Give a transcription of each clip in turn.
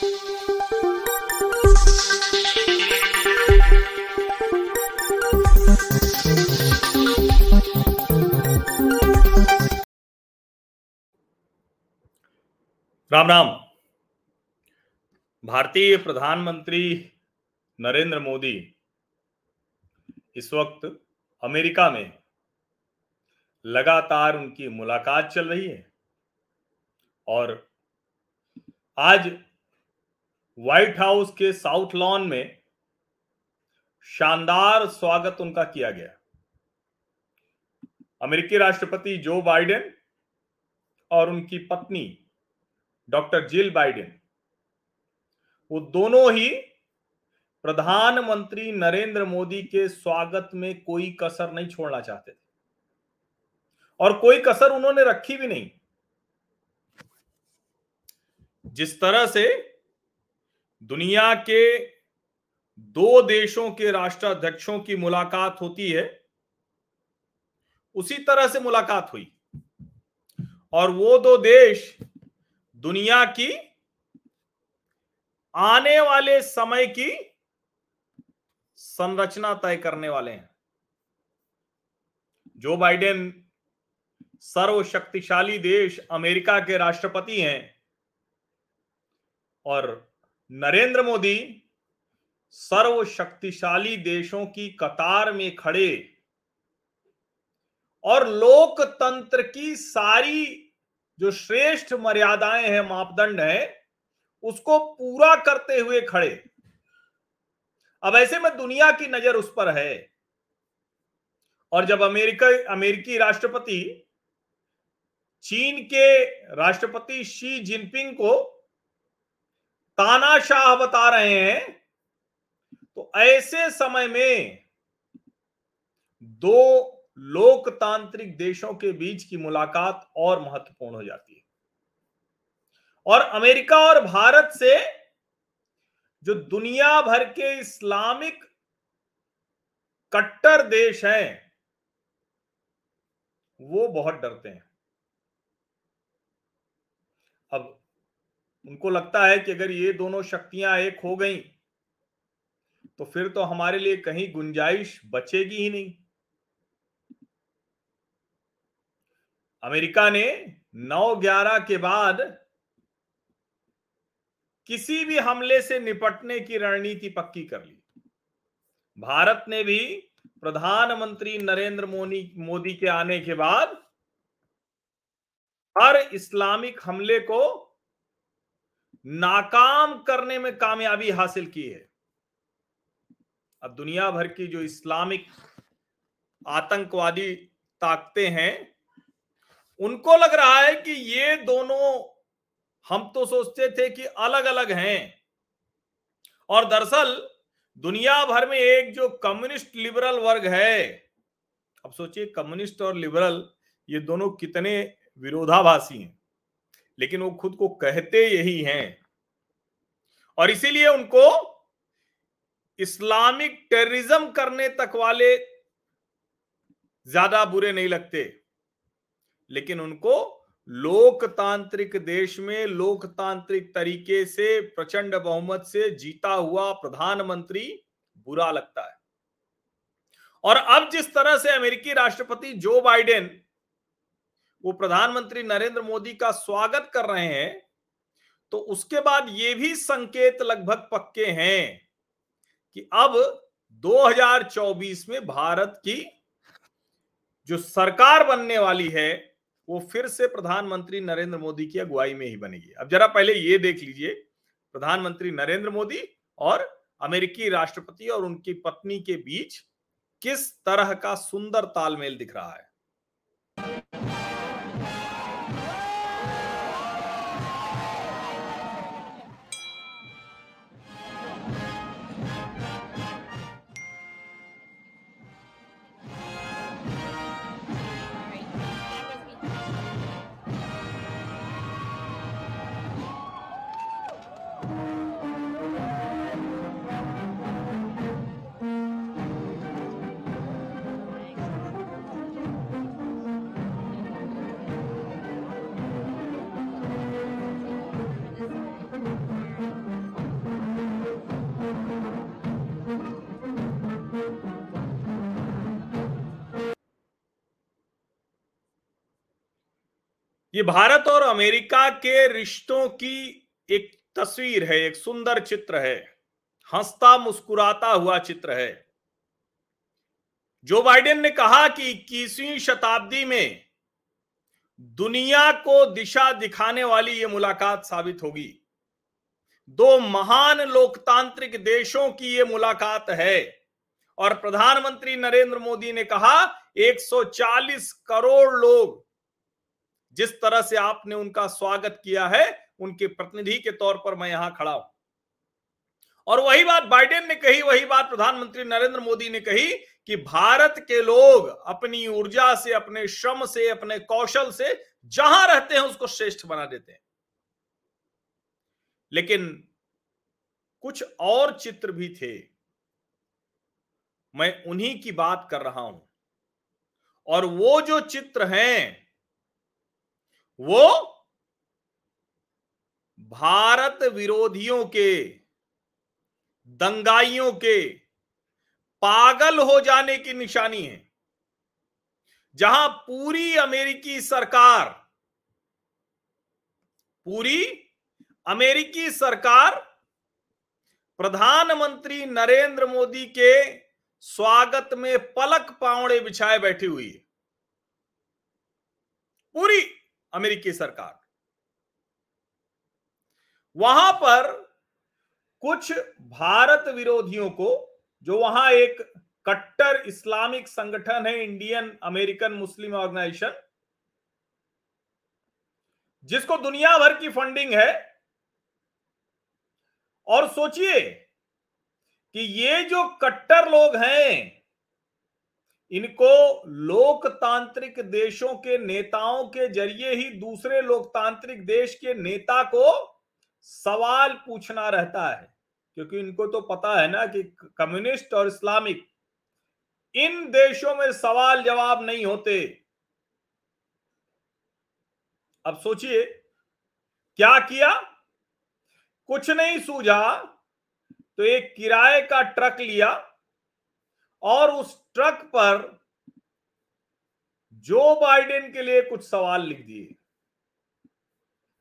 राम राम। भारतीय प्रधानमंत्री नरेंद्र मोदी इस वक्त अमेरिका में लगातार उनकी मुलाकात चल रही है और आज व्हाइट हाउस के साउथ लॉन में शानदार स्वागत उनका किया गया। अमेरिकी राष्ट्रपति जो बाइडेन और उनकी पत्नी डॉक्टर जिल बाइडेन वो दोनों ही प्रधानमंत्री नरेंद्र मोदी के स्वागत में कोई कसर नहीं छोड़ना चाहते थे। और कोई कसर उन्होंने रखी भी नहीं। जिस तरह से दुनिया के दो देशों के राष्ट्राध्यक्षों की मुलाकात होती है। उसी तरह से मुलाकात हुई। और वो दो देश दुनिया की आने वाले समय की संरचना तय करने वाले हैं। जो बाइडेन सर्वशक्तिशाली देश अमेरिका के राष्ट्रपति हैं और नरेंद्र मोदी सर्वशक्तिशाली देशों की कतार में खड़े और लोकतंत्र की सारी जो श्रेष्ठ मर्यादाएँ हैं, मापदंड है, उसको पूरा करते हुए खड़े। अब ऐसे में दुनिया की नज़र उस पर है। और जब अमेरिका, अमेरिकी राष्ट्रपति, चीन के राष्ट्रपति शी जिनपिंग को तानाशाह बता रहे हैं तो ऐसे समय में दो लोकतांत्रिक देशों के बीच की मुलाकात और महत्वपूर्ण हो जाती है। और अमेरिका और भारत से जो दुनिया भर के इस्लामिक कट्टर देश हैं, वो बहुत डरते हैं अब उनको लगता है कि अगर ये दोनों शक्तियाँ एक हो गई तो फिर तो हमारे लिए कहीं गुंजाइश बचेगी ही नहीं। अमेरिका ने 9-11 के बाद किसी भी हमले से निपटने की रणनीति पक्की कर ली। भारत ने भी प्रधानमंत्री नरेंद्र मोदी मोदी के आने के बाद हर इस्लामिक हमले को नाकाम करने में कामयाबी हासिल की है। अब दुनिया भर की जो इस्लामिक आतंकवादी ताकते हैं, उनको लग रहा है कि ये दोनों, हम तो सोचते थे कि अलग अलग हैं। और दरअसल, दुनिया भर में एक जो कम्युनिस्ट लिबरल वर्ग है, अब सोचिए कम्युनिस्ट और लिबरल, ये दोनों कितने विरोधाभासी हैं। लेकिन वो खुद को कहते यही हैं। और इसीलिए उनको इस्लामिक टेररिज्म करने तक वाले ज़्यादा बुरे नहीं लगते। लेकिन उनको लोकतांत्रिक देश में लोकतांत्रिक तरीके से, प्रचंड बहुमत से जीता हुआ प्रधानमंत्री बुरा लगता है। और अब जिस तरह से अमेरिकी राष्ट्रपति जो बाइडेन वो प्रधानमंत्री नरेंद्र मोदी का स्वागत कर रहे हैं तो उसके बाद ये भी संकेत लगभग पक्के हैं कि अब 2024 में भारत की जो सरकार बनने वाली है, वो फिर से प्रधानमंत्री नरेंद्र मोदी की अगुवाई में ही बनेगी। अब जरा पहले ये देख लीजिए, प्रधानमंत्री नरेंद्र मोदी और अमेरिकी राष्ट्रपति और उनकी पत्नी के बीच किस तरह का सुंदर तालमेल दिख रहा है। ये भारत और अमेरिका के रिश्तों की एक तस्वीर है, एक सुंदर चित्र है। हंसता मुस्कुराता हुआ चित्र है। जो बाइडेन ने कहा कि इक्कीसवीं शताब्दी में दुनिया को दिशा दिखाने वाली ये मुलाकात साबित होगी। दो महान लोकतांत्रिक देशों की ये मुलाकात है। और प्रधानमंत्री नरेंद्र मोदी ने कहा 140 करोड़ लोग जिस तरह से आपने उनका स्वागत किया है, उनके प्रतिनिधि के तौर पर मैं यहाँ खड़ा हूँ। और वही बात बाइडेन ने कही, वही बात प्रधानमंत्री नरेंद्र मोदी ने कही कि भारत के लोग अपनी ऊर्जा से, अपने श्रम से, अपने कौशल से जहाँ रहते हैं, उसको श्रेष्ठ बना देते हैं। लेकिन कुछ और चित्र भी थे। मैं उन्हीं की बात कर रहा हूँ। और वो जो चित्र हैं वो भारत विरोधियों के, दंगाइयों के पागल हो जाने की निशानी है। जहाँ पूरी अमेरिकी सरकार, पूरी अमेरिकी सरकार प्रधानमंत्री नरेंद्र मोदी के स्वागत में पलक पावड़े बिछाए बैठी हुई है। पूरी अमेरिकी सरकार। वहाँ पर कुछ भारत विरोधियों को, जो वहाँ एक कट्टर इस्लामिक संगठन है, इंडियन अमेरिकन मुस्लिम ऑर्गेनाइजेशन, जिसको दुनिया भर की फंडिंग है। और सोचिए कि ये जो कट्टर लोग हैं इनको लोकतांत्रिक देशों के नेताओं के ज़रिए ही दूसरे लोकतांत्रिक देश के नेता को सवाल पूछना रहता है। क्योंकि इनको तो पता है ना कि कम्युनिस्ट और इस्लामिक, इन देशों में सवाल जवाब नहीं होते। अब सोचिए, क्या किया? कुछ नहीं सूझा तो एक किराए का ट्रक लिया और उस ट्रक पर जो बाइडेन के लिए कुछ सवाल लिख दिए।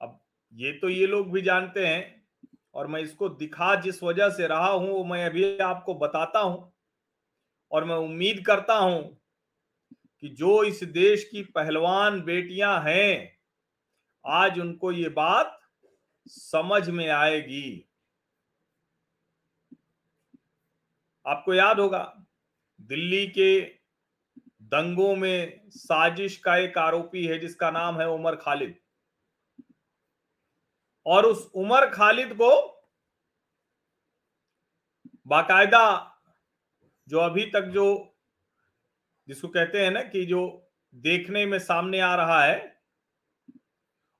अब ये तो ये लोग भी जानते हैं और मैं इसको दिखा जिस वजह से रहा हूँ, वो मैं अभी आपको बताता हूँ और मैं उम्मीद करता हूँ कि जो इस देश की पहलवान बेटियाँ हैं, आज उनको ये बात समझ में आएगी। आपको याद होगा दिल्ली के दंगों में साजिश का एक आरोपी है, जिसका नाम है उमर खालिद। और उस उमर खालिद को बाकायदा जो अभी तक जो, जिसको कहते हैं ना कि जो देखने में सामने आ रहा है,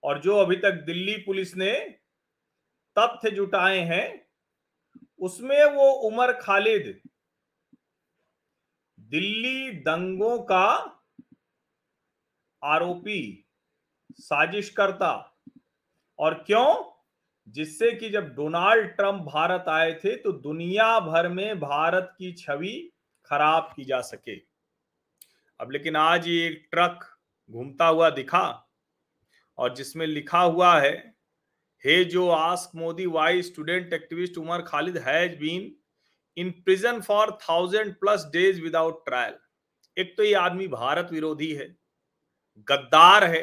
और जो अभी तक दिल्ली पुलिस ने तथ्य जुटाए हैं, उसमें वो उमर खालिद दिल्ली दंगों का आरोपी, साजिशकर्ता। और क्यों? जिससे कि जब डोनाल्ड ट्रंप भारत आए थे तो दुनिया भर में भारत की छवि खराब की जा सके। अब लेकिन आज ये एक ट्रक घूमता हुआ दिखा, और जिसमें लिखा हुआ है, hey Joe ask Modi, why student activist Umar Khalid has been in prison for thousand plus days without trial एक तो ये आदमी भारत विरोधी है, गद्दार है,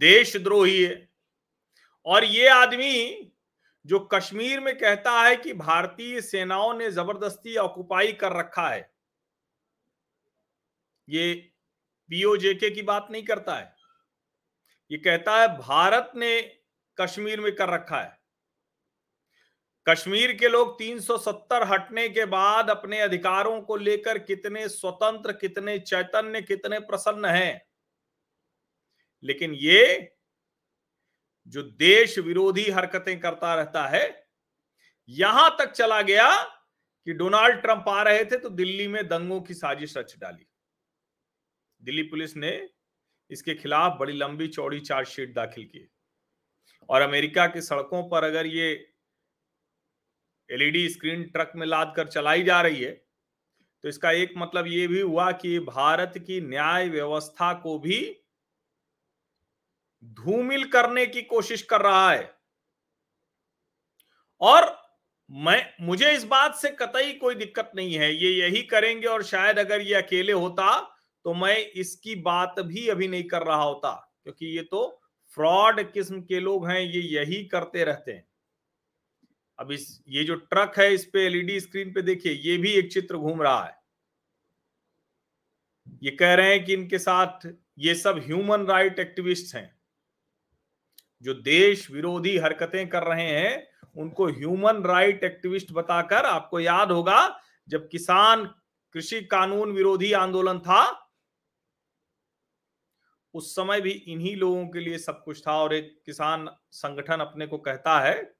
देशद्रोही है, और ये आदमी जो कश्मीर में कहता है कि भारतीय सेनाओं ने ज़बरदस्ती ऑक्युपाई कर रखा है, ये पीओजेके की बात नहीं करता है। ये कहता है भारत ने कश्मीर में कर रखा है। कश्मीर के लोग 370 हटने के बाद अपने अधिकारों को लेकर कितने स्वतंत्र, कितने चैतन्य, कितने प्रसन्न हैं। लेकिन ये जो देश विरोधी हरकतें करता रहता है, यहाँ तक चला गया कि डोनाल्ड ट्रंप आ रहे थे तो दिल्ली में दंगों की साजिश रच डाली। दिल्ली पुलिस ने इसके खिलाफ बड़ी लंबी चौड़ी चार्जशीट दाखिल की। और अमेरिका की सड़कों पर अगर ये एलईडी स्क्रीन ट्रक में लाद कर चलाई जा रही है। तो इसका एक मतलब ये भी हुआ कि भारत की न्याय व्यवस्था को भी धूमिल करने की कोशिश कर रहा है। और मैं, मुझे इस बात से कतई कोई दिक्कत नहीं है, ये यही करेंगे और शायद अगर ये अकेले होता तो मैं इसकी बात भी अभी नहीं कर रहा होता, क्योंकि ये तो फ्रॉड किस्म के लोग हैं, ये यही करते रहते हैं। अब इस, ये जो ट्रक है इस पे एलईडी स्क्रीन पे देखिए, ये भी एक चित्र घूम रहा है। ये कह रहे हैं कि इनके साथ ये सब ह्यूमन राइट एक्टिविस्ट हैं। जो देश विरोधी हरकतें कर रहे हैं, उनको ह्यूमन राइट एक्टिविस्ट बताकर आपको याद होगा, जब किसान कृषि कानून विरोधी आंदोलन था, उस समय भी इन्हीं लोगों के लिए सब कुछ था और एक किसान संगठन अपने को कहता है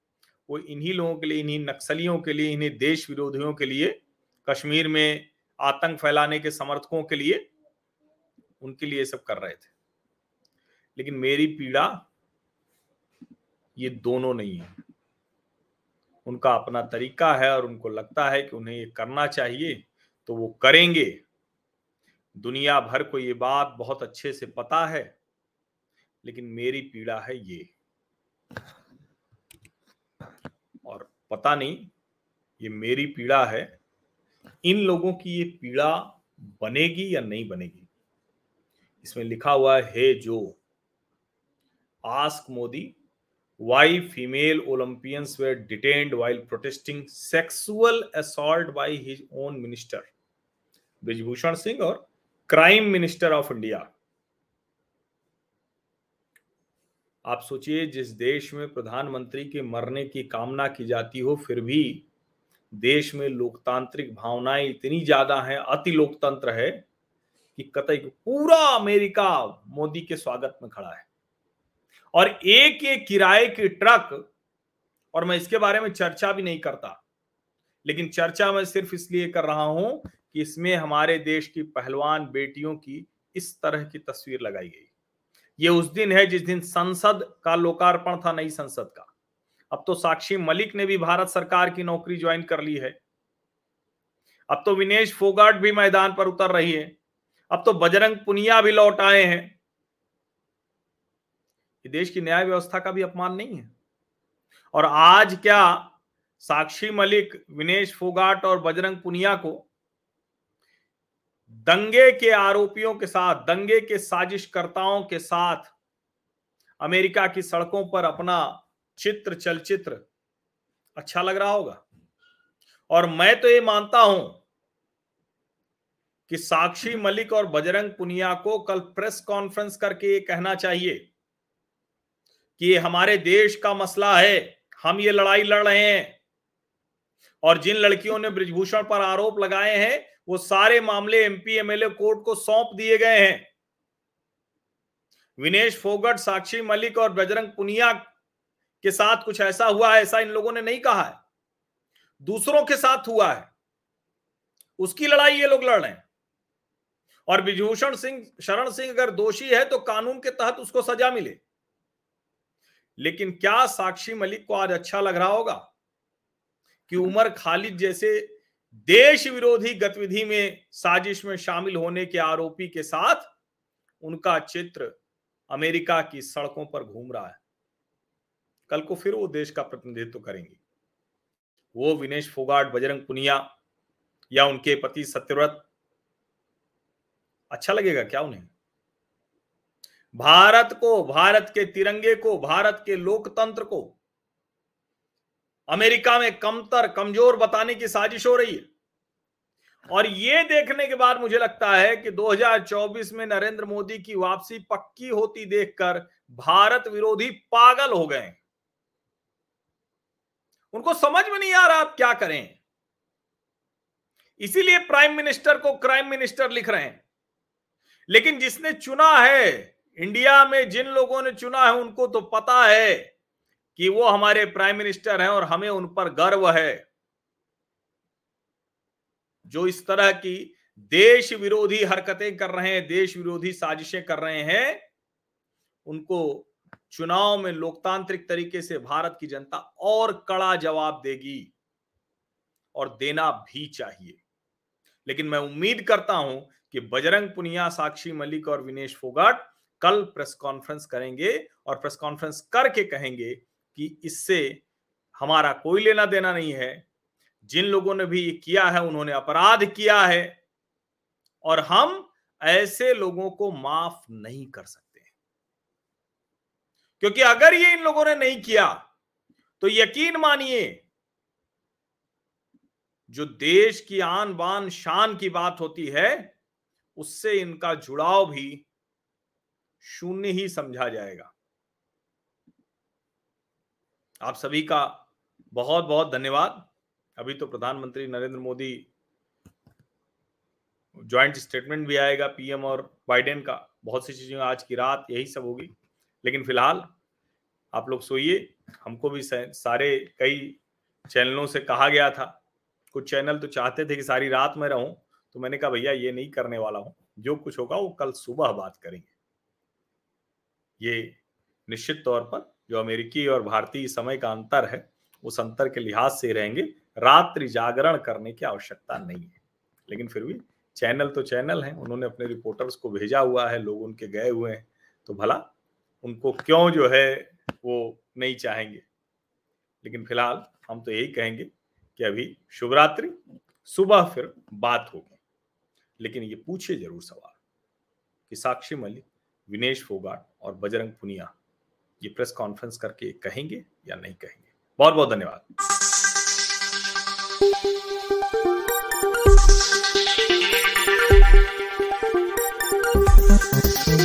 वो इन्हीं लोगों के लिए, इन्हीं नक्सलियों के लिए, इन्हीं देश विरोधियों के लिए, कश्मीर में आतंक फैलाने के समर्थकों के लिए, उनके लिए सब कर रहे थे। लेकिन मेरी पीड़ा ये दोनों नहीं है। उनका अपना तरीका है और उनको लगता है कि उन्हें ये करना चाहिए तो वो करेंगे। दुनिया भर को ये बात बहुत अच्छे से पता है, लेकिन मेरी पीड़ा है ये। पता नहीं, ये मेरी पीड़ा है। इन लोगों की ये पीड़ा बनेगी या नहीं बनेगी? इसमें लिखा हुआ है, hey Joe, ask Modi why female Olympians were detained while protesting sexual assault by his own minister Brij Bhushan Singh और क्राइम मिनिस्टर ऑफ़ इंडिया आप सोचिए, जिस देश में प्रधानमंत्री के मरने की कामना की जाती हो, फिर भी देश में लोकतांत्रिक भावनाएँ इतनी ज़्यादा हैं, अति लोकतंत्र है, कि कतई पूरा अमेरिका मोदी के स्वागत में खड़ा है। और एक एक किराए की ट्रक, और मैं इसके बारे में चर्चा भी नहीं करता, लेकिन चर्चा मैं सिर्फ़ इसलिए कर रहा हूँ कि इसमें हमारे देश की पहलवान बेटियों की इस तरह की तस्वीर लगाई गई। ये उस दिन है जिस दिन संसद का लोकार्पण था, नई संसद का। अब तो साक्षी मलिक ने भी भारत सरकार की नौकरी ज्वाइन कर ली है। अब तो विनेश फोगाट भी मैदान पर उतर रही है। अब तो बजरंग पुनिया भी लौट आए हैं। ये देश की न्याय व्यवस्था का भी अपमान नहीं है। और आज क्या साक्षी मलिक, विनेश फोगाट और बजरंग पुनिया को दंगे के आरोपियों के साथ, दंगे के साजिशकर्ताओं के साथ अमेरिका की सड़कों पर अपना चित्र, चलचित्र। अच्छा लग रहा होगा। और मैं तो ये मानता हूँ कि साक्षी मलिक और बजरंग पुनिया को कल प्रेस कॉन्फ्रेंस करके ये कहना चाहिए कि ये हमारे देश का मसला है। हम ये लड़ाई लड़ रहे हैं। और जिन लड़कियों ने ब्रिजभूषण पर आरोप लगाए हैं, वो सारे मामले एमपी एमएलए कोर्ट को सौंप दिए गए हैं। विनेश फोगट, साक्षी मलिक और बजरंग पुनिया के साथ कुछ ऐसा हुआ है, ऐसा इन लोगों ने नहीं कहा है। दूसरों के साथ हुआ है। उसकी लड़ाई ये लोग लड़ रहे हैं। और विभूषण सिंह, शरण सिंह अगर दोषी है तो कानून के तहत उसको सजा मिले। लेकिन क्या साक्षी मलिक को आज अच्छा लग रहा होगा? कि उमर खालिद जैसे देश विरोधी गतिविधि में साजिश में शामिल होने के आरोपी के साथ उनका चित्र अमेरिका की सड़कों पर घूम रहा है। कल को फिर वो देश का प्रतिनिधित्व करेंगे। वो विनेश फोगाट, बजरंग पुनिया या उनके पति सत्यव्रत। अच्छा लगेगा क्या उन्हें? भारत को, भारत के तिरंगे को, भारत के लोकतंत्र को अमेरिका में कमतर, कमज़ोर बताने की साजिश हो रही है। और ये देखने के बाद मुझे लगता है कि 2024 में नरेंद्र मोदी की वापसी पक्की होती देखकर भारत विरोधी पागल हो गए उनको समझ में नहीं आ रहा आप क्या करें। इसीलिए प्राइम मिनिस्टर को क्राइम मिनिस्टर लिख रहे हैं। लेकिन जिसने चुना है, इंडिया में जिन लोगों ने चुना है, उनको तो पता है कि वो हमारे प्राइम मिनिस्टर हैं और हमें उन पर गर्व है। जो इस तरह की देश विरोधी हरकतें कर रहे हैं, देश विरोधी साजिशें कर रहे हैं, उनको चुनाव में लोकतांत्रिक तरीके से भारत की जनता और कड़ा जवाब देगी और देना भी चाहिए। लेकिन मैं उम्मीद करता हूँ कि बजरंग पुनिया, साक्षी मलिक और विनेश फोगाट कल प्रेस कॉन्फ्रेंस करेंगे और प्रेस कॉन्फ्रेंस करके कहेंगे कि इससे हमारा कोई लेना देना नहीं है। जिन लोगों ने भी ये किया है, उन्होंने अपराध किया है और हम ऐसे लोगों को माफ़ नहीं कर सकते क्योंकि अगर ये इन लोगों ने नहीं किया तो यकीन मानिए, जो देश की आन बान शान की बात होती है, उससे इनका जुड़ाव भी शून्य ही समझा जाएगा। आप सभी का बहुत बहुत धन्यवाद। अभी तो प्रधानमंत्री नरेंद्र मोदी ज्वाइंट स्टेटमेंट भी आएगा पीएम और बाइडेन का। बहुत सी चीज़ें आज की रात यही सब होगी। लेकिन फ़िलहाल आप लोग सोइए। हमको भी सारे कई चैनलों से कहा गया था। कुछ चैनल तो चाहते थे कि सारी रात में रहूँ तो मैंने कहा, भैया, ये नहीं करने वाला हूँ। जो कुछ होगा, वो कल सुबह बात करेंगे। ये निश्चित तौर पर जो अमेरिकी और भारतीय समय का अंतर है, उस अंतर के लिहाज से रहेंगे। रात्रि जागरण करने की आवश्यकता नहीं है। लेकिन फिर भी चैनल तो चैनल है, उन्होंने अपने रिपोर्टर्स को भेजा हुआ है, लोग उनके गए हुए हैं तो भला उनको क्यों जो है वो नहीं चाहेंगे? लेकिन फ़िलहाल हम तो यही कहेंगे कि अभी शुभरात्रि, सुबह फिर बात होगी। लेकिन ये पूछे ज़रूर सवाल कि साक्षी मलिक, विनेश फोगाट और बजरंग पुनिया ये प्रेस कॉन्फ्रेंस करके कहेंगे या नहीं कहेंगे? बहुत बहुत धन्यवाद।